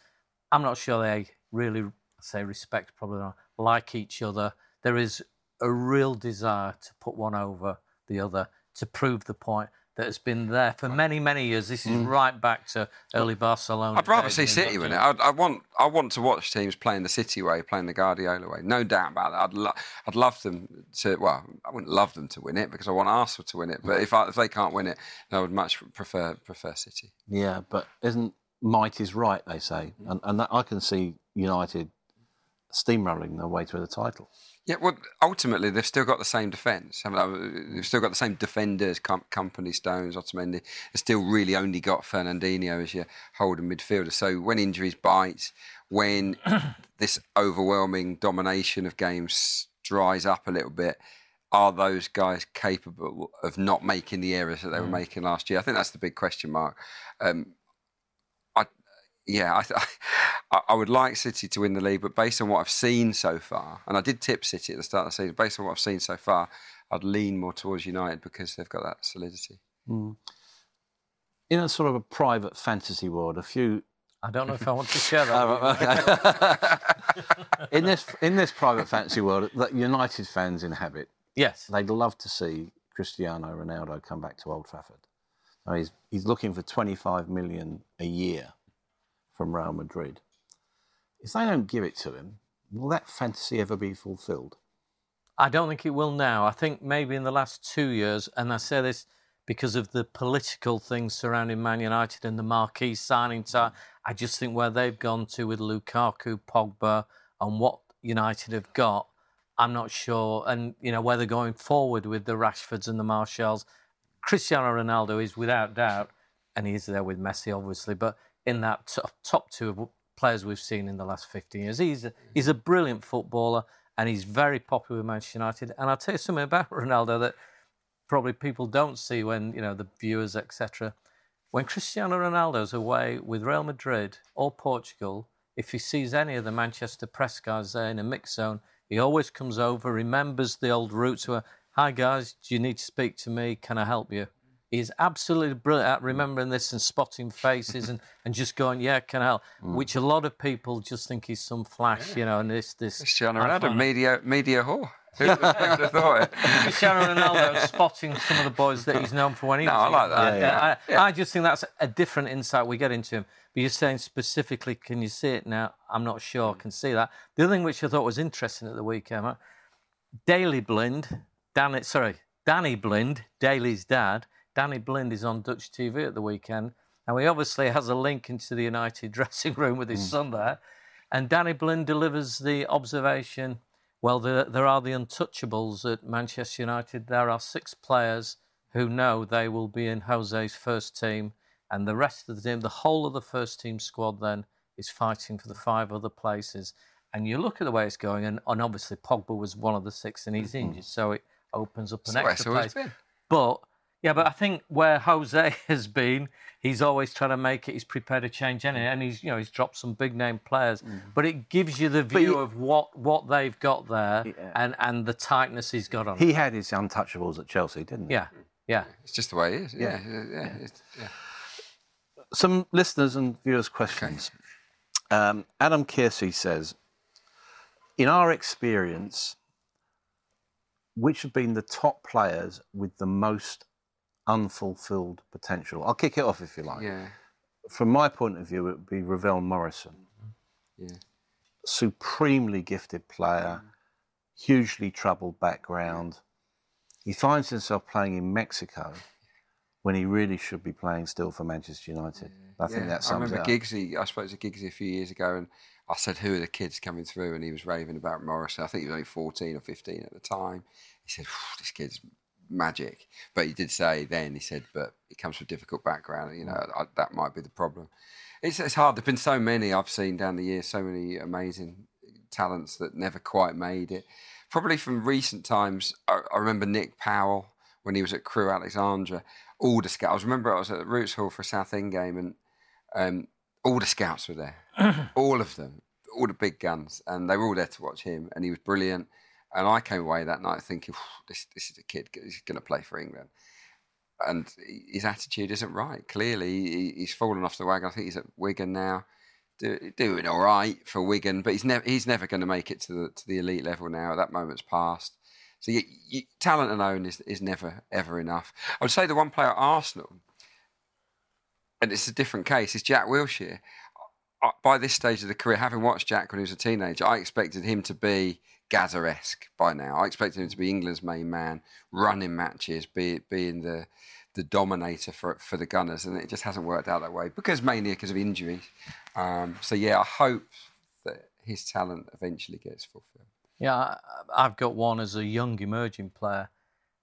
I'm not sure they really say respect, probably not like each other. There is a real desire to put one over the other to prove the point that has been there for many, many years. This is mm. right back to early Barcelona. I'd rather see City win it. I, I want I want to watch teams playing the City way, playing the Guardiola way. No doubt about that. I'd lo- I'd love them to. Well, I wouldn't love them to win it because I want Arsenal to win it. But if I, if they can't win it, I would much prefer prefer City. Yeah, but isn't might is right? They say, mm. and, and that, I can see United steamrolling their way to the title. Yeah, well, ultimately they've still got the same defence. They've still got the same defenders, Com- Kompany, Stones, Otamendi. They've still really only got Fernandinho as your holding midfielder. So when injuries bite, when <coughs> this overwhelming domination of games dries up a little bit, are those guys capable of not making the errors that they were mm. making last year? I think that's the big question mark. Um, yeah, <laughs> I, I would like City to win the league, but based on what I've seen so far, and I did tip City at the start of the season, based on what I've seen so far, I'd lean more towards United because they've got that solidity. Mm. In a sort of a private fantasy world, a few. I don't know if I want to share that. <laughs> Oh, <laughs> in this in this private fantasy world that United fans inhabit, yes, they'd love to see Cristiano Ronaldo come back to Old Trafford. Now he's he's looking for 25 million a year from Real Madrid. If they don't give it to him, will that fantasy ever be fulfilled? I don't think it will now. I think maybe in the last two years, and I say this because of the political things surrounding Man United and the marquee signing time. I just think where they've gone to with Lukaku, Pogba, and what United have got, I'm not sure. And you know where they're going forward with the Rashfords and the Marshalls. Cristiano Ronaldo is without doubt, and he is there with Messi, obviously, but in that top, top two players we've seen in the last 15 years. He's a, mm-hmm. he's a brilliant footballer and he's very popular with Manchester United. And I'll tell you something about <laughs> Ronaldo that probably people don't see when, you know, the viewers, etc. When Cristiano Ronaldo's away with Real Madrid or Portugal, if he sees any of the Manchester press guys there in a mix zone, he always comes over, remembers the old roots where, hi guys, do you need to speak to me? Can I help you? He's absolutely brilliant at remembering this and spotting faces and, <laughs> and just going, yeah, can I help? Mm. Which a lot of people just think he's some flash, yeah. you know, and this this. Cristiano Ronaldo, media media whore. <laughs> Who, would have thought it? <laughs> Cristiano Ronaldo spotting some of the boys that he's known for when he no, was. I like that. Yeah, yeah. I, yeah. I, just think that's a different insight we get into him. But you're saying specifically, can you see it now? I'm not sure I can see that. The other thing which I thought was interesting at the weekend, Daley Blind, Danny, sorry, Danny Blind, Daley's dad, Danny Blind is on Dutch TV at the weekend. Now, he obviously <laughs> has a link into the United <laughs> dressing room with his mm. son there. And Danny Blind delivers the observation well, there, there are the untouchables at Manchester United. There are six players who know they will be in Jose's first team, and the rest of the team, the whole of the first team squad, then is fighting for the five other places. And you look at the way it's going, and, and obviously Pogba was one of the six, and he's mm-hmm. injured, so it opens up an That's extra place. But yeah, but I think where Jose <laughs> has been, he's always trying to make it. He's prepared to change anything, and he's you know he's dropped some big name players. Mm. But it gives you the view of what what they've got there yeah. and and the tightness he's got on. He had his untouchables at Chelsea, didn't he? Yeah, yeah. It's just the way he is. Yeah, yeah. yeah. yeah. Some listeners and viewers' questions. Okay. Um, Adam Kiersey says, in our experience, which have been the top players with the most unfulfilled potential. I'll kick it off if you like. Yeah. From my point of view, it would be Ravel Morrison. Mm-hmm. Yeah. Supremely gifted player, hugely troubled background. He finds himself playing in Mexico when he really should be playing still for Manchester United. Yeah. I think yeah. that sums I remember Giggsy, I spoke to Giggsy a few years ago and I said, who are the kids coming through? And he was raving about Morrison. I think he was only 14 or 15 at the time. He said, this kid's magic. But he did say then, he said, but it comes from a difficult background. You know, I, that might be the problem. It's, it's hard. There've been so many I've seen down the years, so many amazing talents that never quite made it. Probably from recent times, I, I remember Nick Powell when he was at Crewe Alexandra. All the scouts. I remember I was at Roots Hall for a Southend game, and um, all the scouts were there, <clears throat> all of them, all the big guns, and they were all there to watch him. And he was brilliant. And I came away that night thinking, this, this is a kid, he's going to play for England. And his attitude isn't right. Clearly, he's fallen off the wagon. I think he's at Wigan now, do, doing all right for Wigan, but he's never he's never going to make it to the to the elite level now. That moment's passed. So you, you, talent alone is is never ever enough. I would say the one player at Arsenal, and it's a different case, is Jack Wilshere. By this stage of the career, having watched Jack when he was a teenager, I expected him to be Gazza-esque by now. I expected him to be England's main man, running matches, be, being the the dominator for for the Gunners, and it just hasn't worked out that way because mainly because of injuries. Um, so yeah, I hope that his talent eventually gets fulfilled. Yeah, I've got one as a young emerging player,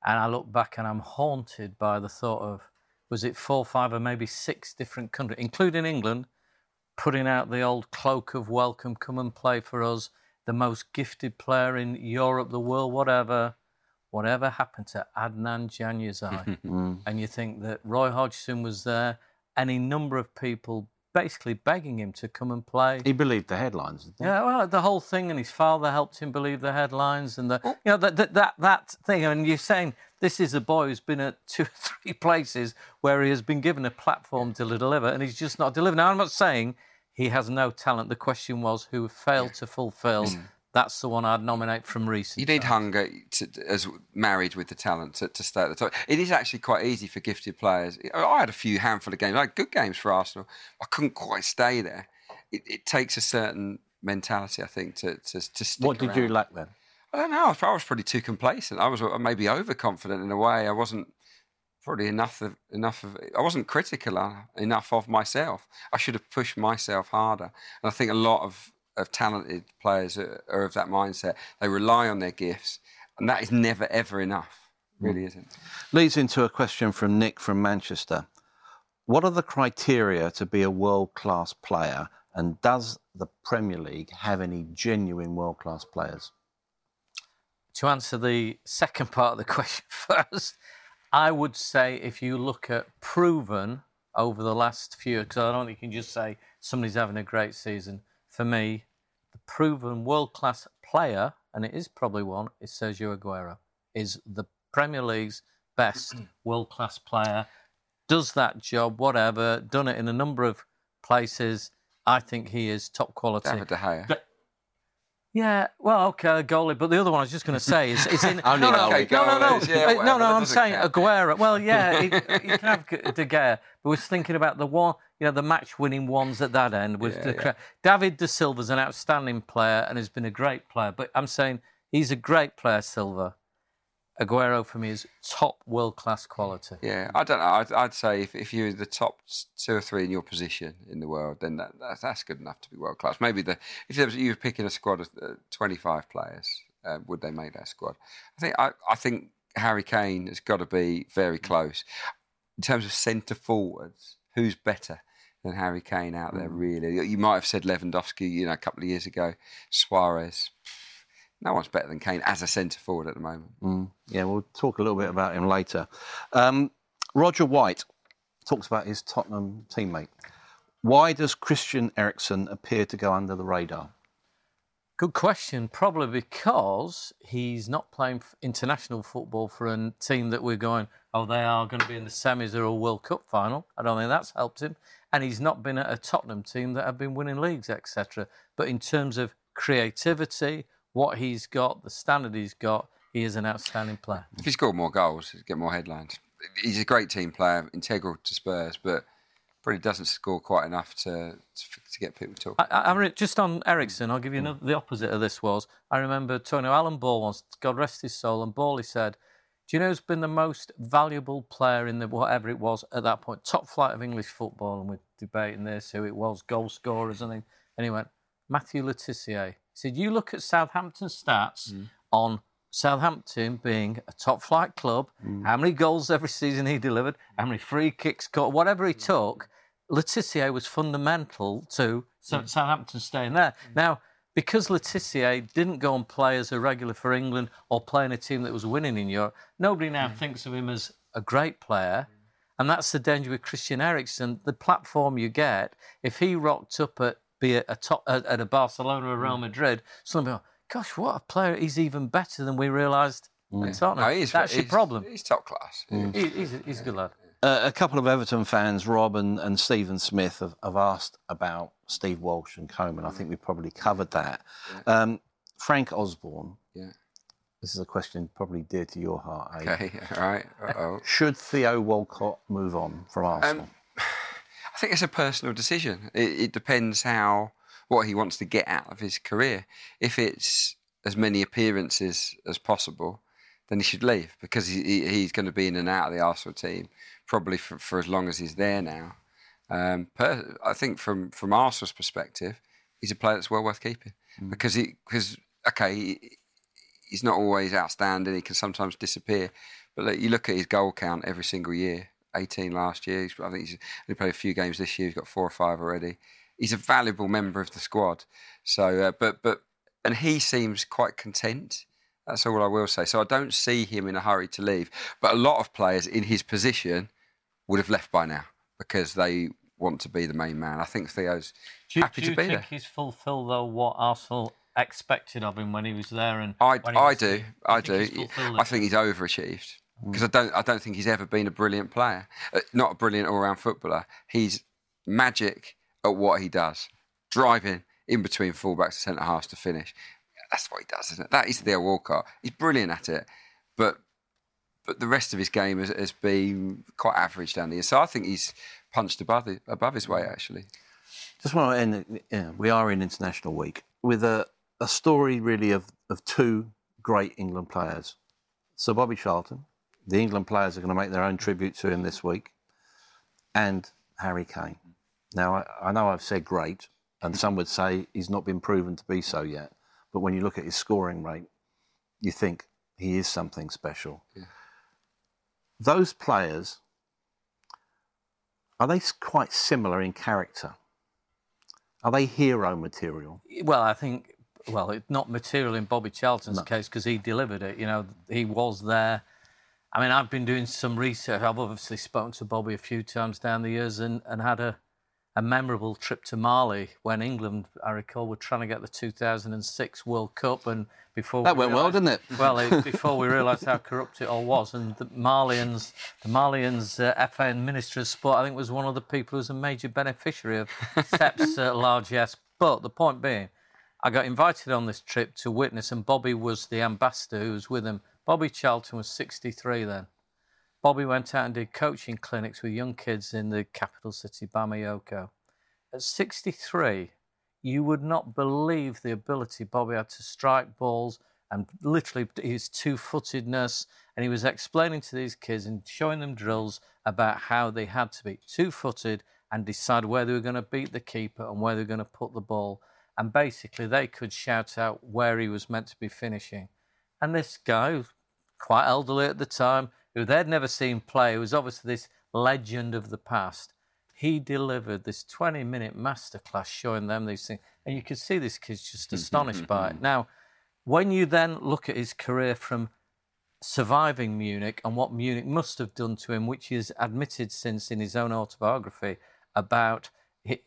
and I look back and I'm haunted by the thought of was it four, five, or maybe six different countries, including England, putting out the old cloak of welcome, come and play for us, the most gifted player in Europe, the world, whatever. Whatever happened to Adnan Januzaj? <laughs> Mm. and you think that Roy Hodgson was there, any number of people basically begging him to come and play. He believed the headlines. Didn't he? Yeah, well, the whole thing, and his father helped him believe the headlines, and the you know that that that, that thing. And you're saying this is a boy who's been at two or three places where he has been given a platform to deliver, and he's just not delivering. Now, I'm not saying he has no talent. The question was who failed to fulfil. That's the one I'd nominate from recent. You need times. hunger to, as married with the talent to, to stay at the top. It is actually quite easy for gifted players. I had a few handful of games, like good games for Arsenal. I couldn't quite stay there. It, it takes a certain mentality, I think, to to, to stick. What did you lack then? I don't know. I was, I was probably too complacent. I was uh, maybe overconfident in a way. I wasn't probably enough of enough of. I wasn't critical enough of myself. I should have pushed myself harder. And I think a lot of of talented players are, are of that mindset. They rely on their gifts, and that is never ever enough. Hmm. Really isn't. Leads into a question from Nick from Manchester. What are the criteria to be a world class player, and does the Premier League have any genuine world class players? to answer the second part of the <laughs> question first, I would say if you look at proven over the last few, because I don't think you can just say somebody's having a great season. For me, the proven world class player, and it is probably one, is Sergio Aguero, is the Premier League's best <clears throat> world class player. Does that job, whatever, done it in a number of places. I think he is top quality. David De Gea. Yeah, well, okay, goalie. But the other one I was just going <laughs> to say is, is in. No, no, goalie. no, no, no, goalies, yeah, Uh, whatever, no, no. I'm saying count. Aguero. Well, <laughs> yeah, you can have De Gea, but was thinking about the one, you know, the match-winning ones at that end. Was Yeah, yeah. David De Silva's an outstanding player and has been a great player. But I'm saying he's a great player, Silva. Aguero for me is top world-class quality. Yeah, I don't know. I'd, I'd say if, if you're the top two or three in your position in the world, then that, that's, that's good enough to be world class. Maybe the if there was, you were picking a squad of uh, 25 players, uh, would they make that squad? I think I, I think Harry Kane has got to be very close in terms of centre forwards. Who's better than Harry Kane out there? Really, you might have said Lewandowski, you know, a couple of years ago. Suarez. No one's better than Kane as a centre forward at the moment. Mm, yeah, we'll talk a little bit about him later. Um, Roger White talks about his Tottenham teammate. Why does Christian Eriksen appear to go under the radar? Good question. Probably because he's not playing international football for a team that we're going, oh, they are going to be in the semis or a World Cup final. I don't think that's helped him. And he's not been at a Tottenham team that have been winning leagues, etc. But in terms of creativity, what he's got, the standard he's got, he is an outstanding player. If he scored more goals, he'd get more headlines. He's a great team player, integral to Spurs, but probably doesn't score quite enough to to, to get people talking. I, I, just on Eriksen, I'll give you another, the opposite of this was I remember Tony Alan Ball once, God rest his soul, and Ball he said, "Do you know who's been the most valuable player in the whatever it was at that point, top flight of English football?" And we're debating this, who it was, goal scorers, and then and he went Matthew Le Tissier. He said, "You look at Southampton stats mm. on." Southampton being a top flight club, mm. how many goals every season he delivered, how many free kicks, caught, whatever he mm. took, Le Tissier was fundamental to Sou- Southampton staying there. Now, because Le Tissier didn't go and play as a regular for England or play in a team that was winning in Europe, nobody now thinks of him as a great player. And that's the danger with Christian Eriksen. The platform you get, if he rocked up at be it a top at, at a Barcelona or Real Madrid, somebody, go, gosh, what a player! He's even better than we realised at Tottenham. No, he's- that's your problem. He's top class. He, he's, a, he's a good lad. Uh, a couple of Everton fans, Rob and, and Stephen Smith, have, have asked about Steve Walsh and Coleman. I think we probably covered that. Um, Frank Osborne, Yeah. this is a question probably dear to your heart. eh? Okay. <laughs> All right. Uh-oh. Should Theo Walcott move on from Arsenal? I think it's a personal decision. It, it depends how what he wants to get out of his career. If it's as many appearances as possible, then he should leave because he, he, he's going to be in and out of the Arsenal team probably for, for as long as he's there now. Um, per, I think from from Arsenal's perspective, he's a player that's well worth keeping mm. because he because okay, he, he's not always outstanding. He can sometimes disappear, but look, you look at his goal count every single year. 18 last year. I think he's only played a few games this year. He's got four or five already. He's a valuable member of the squad. So, uh, but but and he seems quite content. That's all I will say. So I don't see him in a hurry to leave. But a lot of players in his position would have left by now because they want to be the main man. I think Theo's do, happy do to be there. Do you think he's fulfilled though what Arsenal expected of him when he was there? And I, I do, I do. I think he's overachieved because I don't, I don't think he's ever been a brilliant player, uh, not a brilliant all-round footballer. He's magic at what he does, driving in between fullbacks and centre halves to finish. That's what he does, isn't it? That is Theo Walcott. He's brilliant at it, but but the rest of his game has, has been quite average down the year. So I think he's punched above above his weight actually. Just want to end. Yeah, we are in international week with a, a story really of, of two great England players. Sir Bobby Charlton, the England players are going to make their own tribute to him this week, and Harry Kane. Now, I, I know I've said great, and some would say he's not been proven to be so yet. But when you look at his scoring rate, you think he is something special. Yeah. Those players, are they quite similar in character? Are they hero material? Well, I think, well, it's not material in Bobby Charlton's no. case because he delivered it. You know, he was there. I mean, I've been doing some research. I've obviously spoken to Bobby a few times down the years and, and had a, a memorable trip to Mali when England, I recall, were trying to get the 2006 World Cup. And before that we went realised, well, didn't it? Well, it, <laughs> before we realised how corrupt it all was, and the Malians, the Malians uh, FA and Minister of Sport, I think, was one of the people who was a major beneficiary of Sepp's uh, <laughs> largesse. But the point being, I got invited on this trip to witness, and Bobby was the ambassador who was with him. Bobby Charlton was 63 then. Bobby went out and did coaching clinics with young kids in the capital city, Bamako. At 63, you would not believe the ability Bobby had to strike balls and literally his two footedness. And he was explaining to these kids and showing them drills about how they had to be two footed and decide where they were going to beat the keeper and where they were going to put the ball. And basically, they could shout out where he was meant to be finishing. And this guy, quite elderly at the time, who they'd never seen play, who was obviously this legend of the past, he delivered this 20 minute masterclass showing them these things. And you could see this kid's just mm-hmm, astonished by it. Mm-hmm. Now, when you then look at his career from surviving Munich and what Munich must have done to him, which he has admitted since in his own autobiography about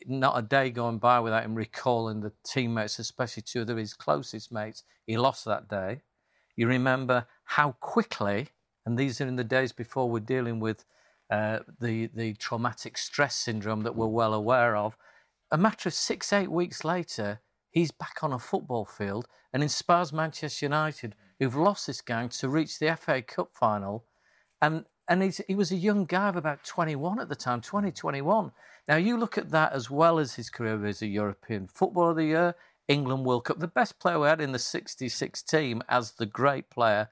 not a day going by without him recalling the teammates, especially two of his closest mates, he lost that day. You remember how quickly, and these are in the days before we're dealing with uh, the, the traumatic stress syndrome that we're well aware of. A matter of six, eight weeks later, he's back on a football field and inspires Manchester United, who've lost this game, to reach the FA Cup final. And, and he was a young guy of about 21 at the time, 2021. Now, you look at that as well as his career as a European Footballer of the Year, England World Cup, the best player we had in the 66 team as the great player.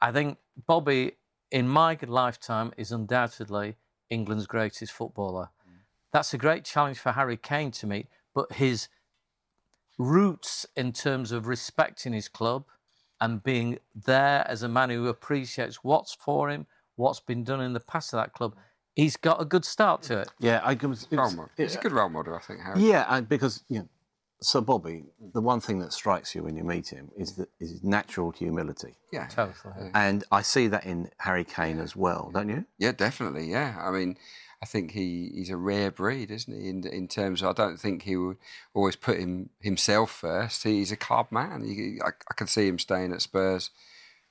I think Bobby in my lifetime, is undoubtedly England's greatest footballer. Mm. That's a great challenge for Harry Kane to meet, but his roots in terms of respecting his club and being there as a man who appreciates what's for him, what's been done in the past of that club, he's got a good start to it. Yeah, I, it was, it was, he's a good role model, I think. Harry. Yeah, because you know, so, Bobby, the one thing that strikes you when you meet him is, that, is his natural humility. Yeah. Totally. And I see that in Harry Kane as well, don't you? Yeah, definitely. Yeah. I mean, I think he, he's a rare breed, isn't he? In, in terms of, I don't think he would always put him himself first. He's a club man. He, I, I can see him staying at Spurs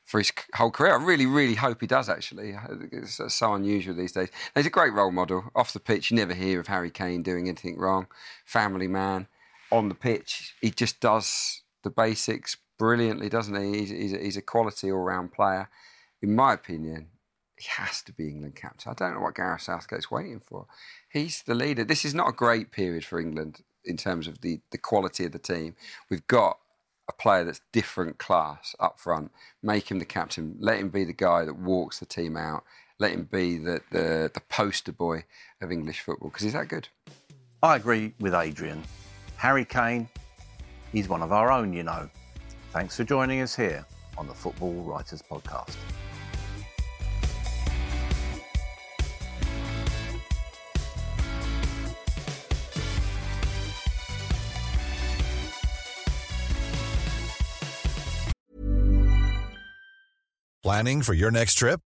for his whole career. I really, really hope he does. Actually, it's so unusual these days. He's a great role model off the pitch. You never hear of Harry Kane doing anything wrong. Family man on the pitch, he just does the basics brilliantly, doesn't he? He's, he's, a, he's a quality all round player. In my opinion, he has to be England captain. I don't know what Gareth Southgate's waiting for. He's the leader. This is not a great period for England in terms of the, the quality of the team. We've got a player that's different class up front. Make him the captain. Let him be the guy that walks the team out. Let him be the, the, the poster boy of English football because he's that good. I agree with Adrian. Harry Kane, He's one of our own, you know. Thanks for joining us here on the Football Writers Podcast. Planning for your next trip?